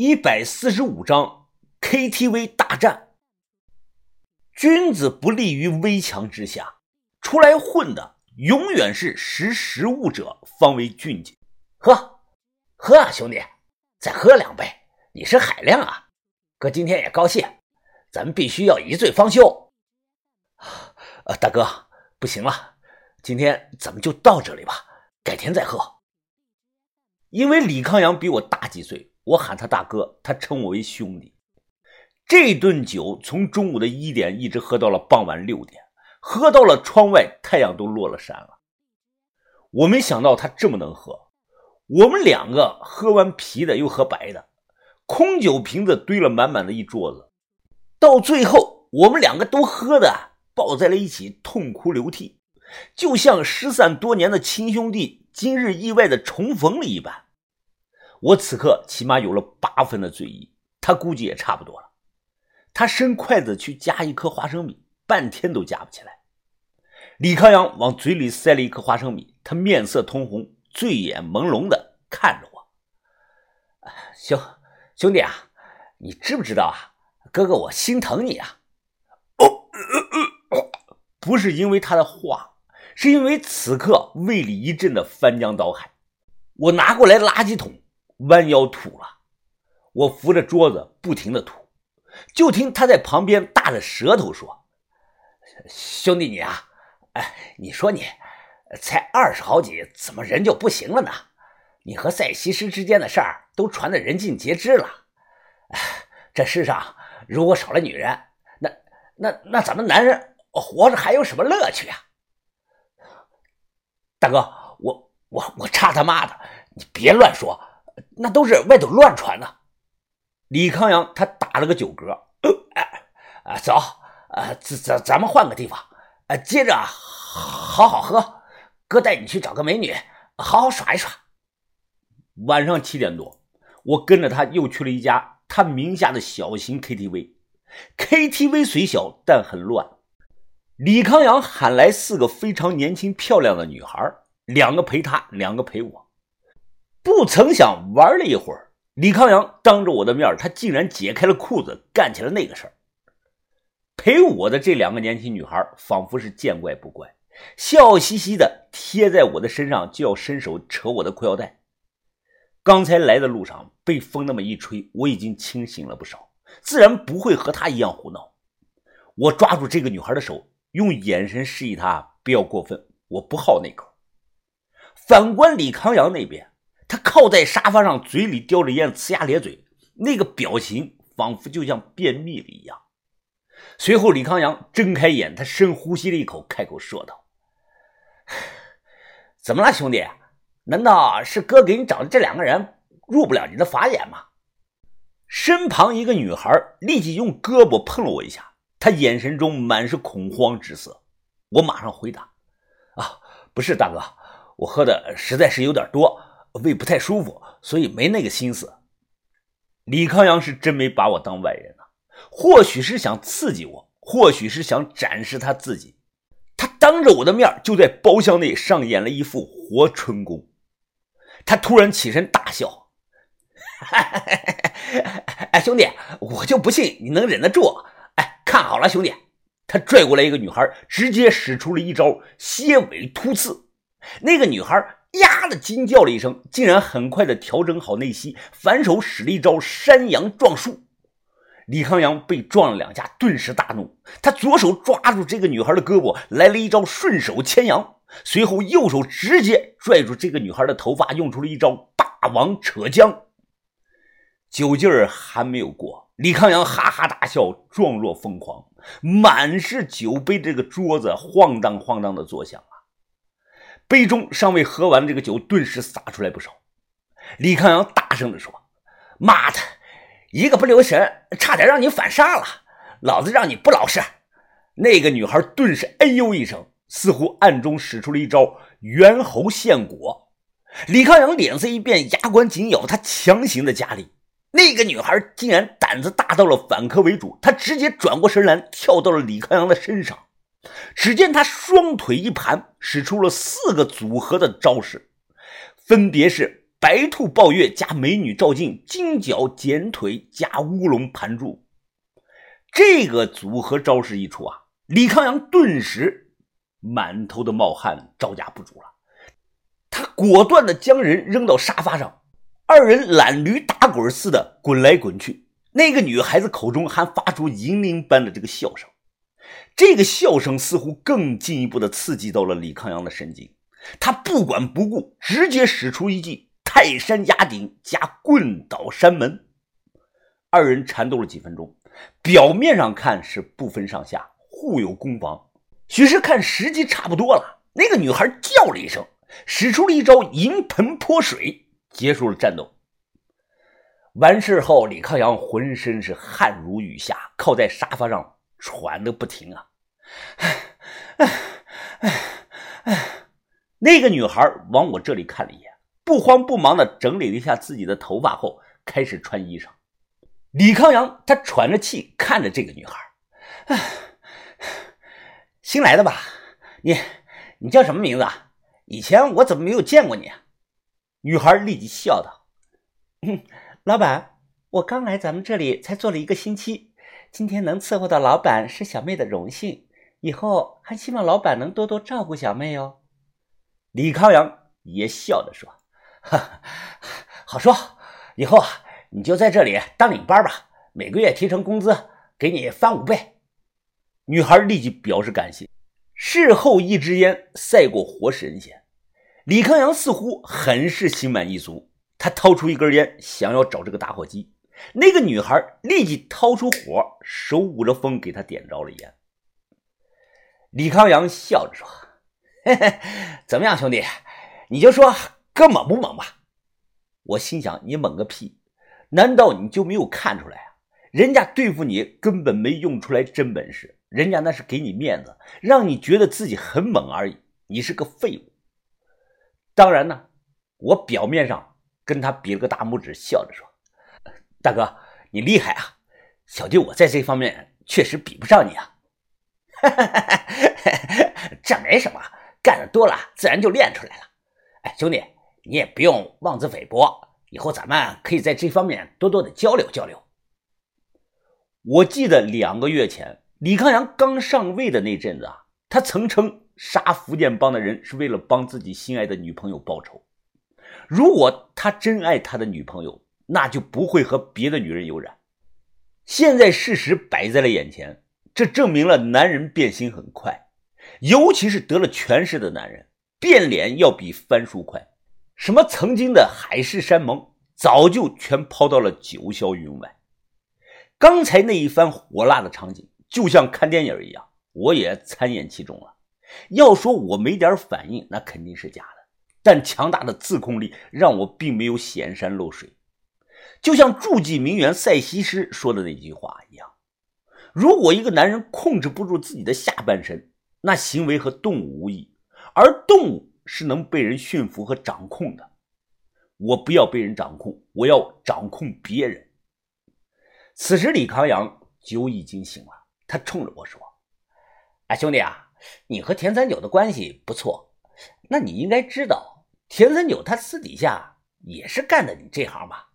一百四十五章 KTV 大战。君子不立于危墙之下，出来混的永远是识时务者方为俊杰。喝，喝啊，兄弟，再喝两杯。你是海量啊，哥今天也高兴，咱们必须要一醉方休。呃，大哥，不行了，今天咱们就到这里吧，改天再喝。因为李康阳比我大几岁。我喊他大哥，他称我为兄弟。这顿酒从中午的一点一直喝到了傍晚六点，喝到了窗外太阳都落了山了。我没想到他这么能喝。我们两个喝完啤的又喝白的，空酒瓶子堆了满满的一桌子。到最后，我们两个都喝的抱在了一起，痛哭流涕，就像失散多年的亲兄弟今日意外的重逢了一般。我此刻起码有了八分的醉意，他估计也差不多了。他伸筷子去夹一颗花生米，半天都夹不起来。李康阳往嘴里塞了一颗花生米，他面色通红，醉眼朦胧的看着我：“兄兄弟啊，你知不知道啊？哥哥我心疼你啊！”哦，不是因为他的话，是因为此刻胃里一阵的翻江倒海。我拿过来垃圾桶。弯腰吐了，我扶着桌子不停的吐，就听他在旁边大着舌头说：“兄弟你啊，哎，你说你才二十好几，怎么人就不行了呢？你和赛西施之间的事儿都传得人尽皆知了。这世上如果少了女人，那那那咱们男人活着还有什么乐趣啊？大哥，我我我差他妈的，你别乱说。”那都是外头乱传的。李康阳他打了个酒嗝，哎啊，走，啊，咱咱咱们换个地方，啊，接着好好喝。哥带你去找个美女，好好耍一耍。晚上七点多，我跟着他又去了一家他名下的小型 KTV。KTV 虽小，但很乱。李康阳喊来四个非常年轻漂亮的女孩，两个陪他，两个陪我。不曾想玩了一会儿，李康阳当着我的面，他竟然解开了裤子，干起了那个事儿。陪我的这两个年轻女孩仿佛是见怪不怪，笑嘻嘻的贴在我的身上，就要伸手扯我的裤腰带。刚才来的路上被风那么一吹，我已经清醒了不少，自然不会和她一样胡闹。我抓住这个女孩的手，用眼神示意她不要过分，我不好那口。反观李康阳那边。他靠在沙发上，嘴里叼着烟，呲牙咧嘴，那个表情仿佛就像便秘了一样。随后，李康阳睁开眼，他深呼吸了一口，开口说道：“怎么了，兄弟？难道是哥给你找的这两个人入不了你的法眼吗？”身旁一个女孩立即用胳膊碰了我一下，她眼神中满是恐慌之色。我马上回答：“啊，不是大哥，我喝的实在是有点多。”胃不太舒服，所以没那个心思。李康阳是真没把我当外人啊，或许是想刺激我，或许是想展示他自己。他当着我的面就在包厢内上演了一副活春宫。他突然起身大笑：“哎，兄弟，我就不信你能忍得住！哎，看好了，兄弟！”他拽过来一个女孩，直接使出了一招蝎尾突刺。那个女孩。呀的惊叫了一声，竟然很快的调整好内息，反手使了一招山羊撞树。李康阳被撞了两下，顿时大怒，他左手抓住这个女孩的胳膊，来了一招顺手牵羊，随后右手直接拽住这个女孩的头发，用出了一招霸王扯缰。酒劲儿还没有过，李康阳哈哈大笑，状若疯狂，满是酒杯，这个桌子晃荡晃荡的作响啊。杯中尚未喝完的，这个酒顿时洒出来不少。李康阳大声地说：“妈的，一个不留神，差点让你反杀了！老子让你不老实！”那个女孩顿时哎呦一声，似乎暗中使出了一招猿猴献果。李康阳脸色一变，牙关紧咬，他强行的加力。那个女孩竟然胆子大到了反客为主，她直接转过身来，跳到了李康阳的身上。只见他双腿一盘，使出了四个组合的招式，分别是白兔抱月加美女照镜，金角剪腿加乌龙盘柱。这个组合招式一出啊，李康阳顿时满头的冒汗，招架不住了。他果断的将人扔到沙发上，二人懒驴打滚似的滚来滚去。那个女孩子口中还发出银铃般的这个笑声，这个笑声似乎更进一步的刺激到了李康阳的神经。他不管不顾，直接使出一记泰山压顶加棍倒山门。二人缠斗了几分钟，表面上看是不分上下，互有攻防。许是看时机差不多了，那个女孩叫了一声，使出了一招银盆泼水，结束了战斗。完事后，李康阳浑身是汗如雨下，靠在沙发上喘的不停啊！那个女孩往我这里看了一眼，不慌不忙的整理了一下自己的头发后，开始穿衣裳。李康阳他喘着气看着这个女孩，新来的吧？你你叫什么名字啊？以前我怎么没有见过你？啊女孩立即笑道：“嗯。”老板，我刚来咱们这里才做了一个星期，今天能伺候到老板是小妹的荣幸，以后还希望老板能多多照顾小妹哦。李康阳也笑着说：“哈，好说，以后啊你就在这里当领班吧，每个月提成工资给你翻五倍。”女孩立即表示感谢。事后一支烟赛过活神仙，李康阳似乎很是心满意足。他掏出一根烟，想要找这个打火机。那个女孩立即掏出火，手捂着风给他点着了烟。李康阳笑着说：“嘿嘿，怎么样，兄弟？你就说哥猛不猛吧？”我心想：“你猛个屁！难道你就没有看出来啊？人家对付你根本没用出来真本事，人家那是给你面子，让你觉得自己很猛而已。你是个废物。当然呢，我表面上……”跟他比了个大拇指，笑着说：“大哥，你厉害啊！小弟我在这方面确实比不上你啊。这没什么，干的多了自然就练出来了。哎，兄弟，你也不用妄自菲薄，以后咱们可以在这方面多多的交流交流。我记得两个月前李康阳刚上位的那阵子啊，他曾称杀福建帮的人是为了帮自己心爱的女朋友报仇。”如果他真爱他的女朋友，那就不会和别的女人有染。现在事实摆在了眼前，这证明了男人变心很快，尤其是得了权势的男人，变脸要比翻书快。什么曾经的海誓山盟，早就全抛到了九霄云外。刚才那一番火辣的场景，就像看电影一样，我也参演其中了。要说我没点反应，那肯定是假的。但强大的自控力让我并没有显山露水，就像诸暨名媛赛西施说的那句话一样：如果一个男人控制不住自己的下半身，那行为和动物无异，而动物是能被人驯服和掌控的。我不要被人掌控，我要掌控别人。此时，李康阳酒已经醒了，他冲着我说：“哎，兄弟啊，你和田三九的关系不错，那你应该知道。”田三九他私底下也是干的你这行吧？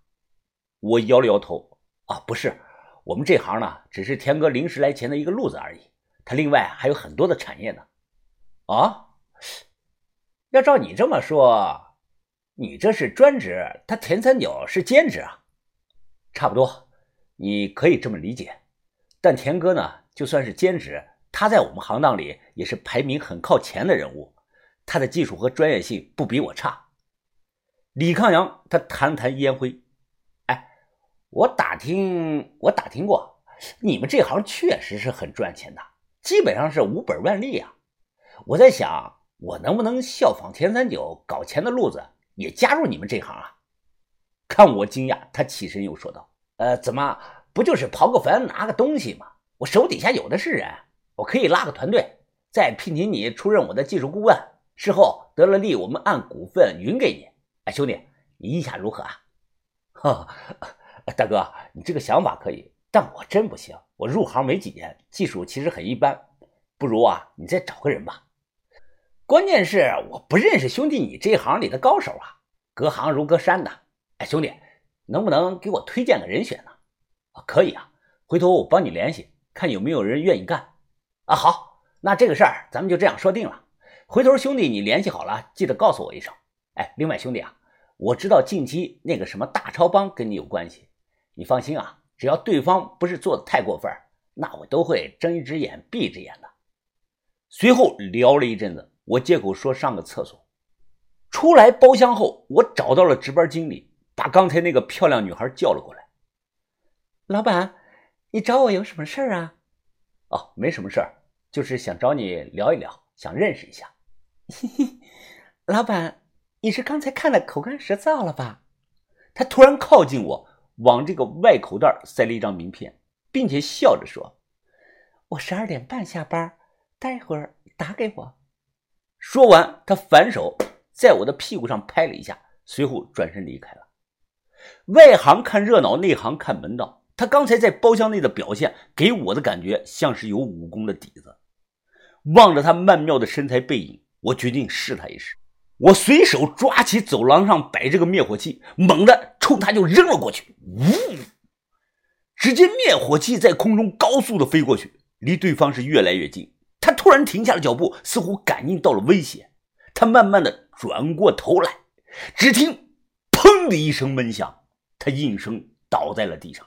我摇了摇头，啊，不是，我们这行呢，只是田哥临时来钱的一个路子而已。他另外还有很多的产业呢。啊，要照你这么说，你这是专职，他田三九是兼职啊？差不多，你可以这么理解。但田哥呢，就算是兼职，他在我们行当里也是排名很靠前的人物。他的技术和专业性不比我差。李康阳他弹了弹烟灰，我打听我打听过，你们这行确实是很赚钱的，基本上是无本万利啊。我在想，我能不能效仿田三九搞钱的路子，也加入你们这行啊？看我惊讶，他起身又说道：“呃，怎么不就是刨个坟拿个东西吗？我手底下有的是人，我可以拉个团队，再聘请你出任我的技术顾问。”事后得了利，我们按股份匀给你。哎，兄弟，你意下如何啊？哈，大哥，你这个想法可以，但我真不行。我入行没几年，技术其实很一般。不如啊，你再找个人吧。关键是我不认识兄弟你这行里的高手啊。隔行如隔山呐。哎，兄弟，能不能给我推荐个人选呢？啊，可以啊，回头我帮你联系，看有没有人愿意干。啊，好，那这个事儿咱们就这样说定了。回头兄弟你联系好了，记得告诉我一声。哎，另外兄弟啊，我知道近期那个什么大超帮跟你有关系，你放心啊，只要对方不是做的太过分，那我都会睁一只眼闭一只眼的。随后聊了一阵子，我借口说上个厕所，出来包厢后，我找到了值班经理，把刚才那个漂亮女孩叫了过来。老板，你找我有什么事儿啊？哦，没什么事儿，就是想找你聊一聊，想认识一下。嘿嘿，老板，你是刚才看了口干舌燥了吧？他突然靠近我，往这个外口袋塞了一张名片，并且笑着说：“我十二点半下班。”待会儿打给我。说完，他反手在我的屁股上拍了一下，随后转身离开了。外行看热闹，内行看门道。他刚才在包厢内的表现，给我的感觉像是有武功的底子。望着他曼妙的身材背影，我决定试他一试。我随手抓起走廊上摆着个灭火器，猛地冲他就扔了过去。呜！只见灭火器在空中高速的飞过去，离对方是越来越近。他突然停下了脚步，似乎感应到了危险。他慢慢的转过头来，只听“砰”的一声闷响，他应声倒在了地上。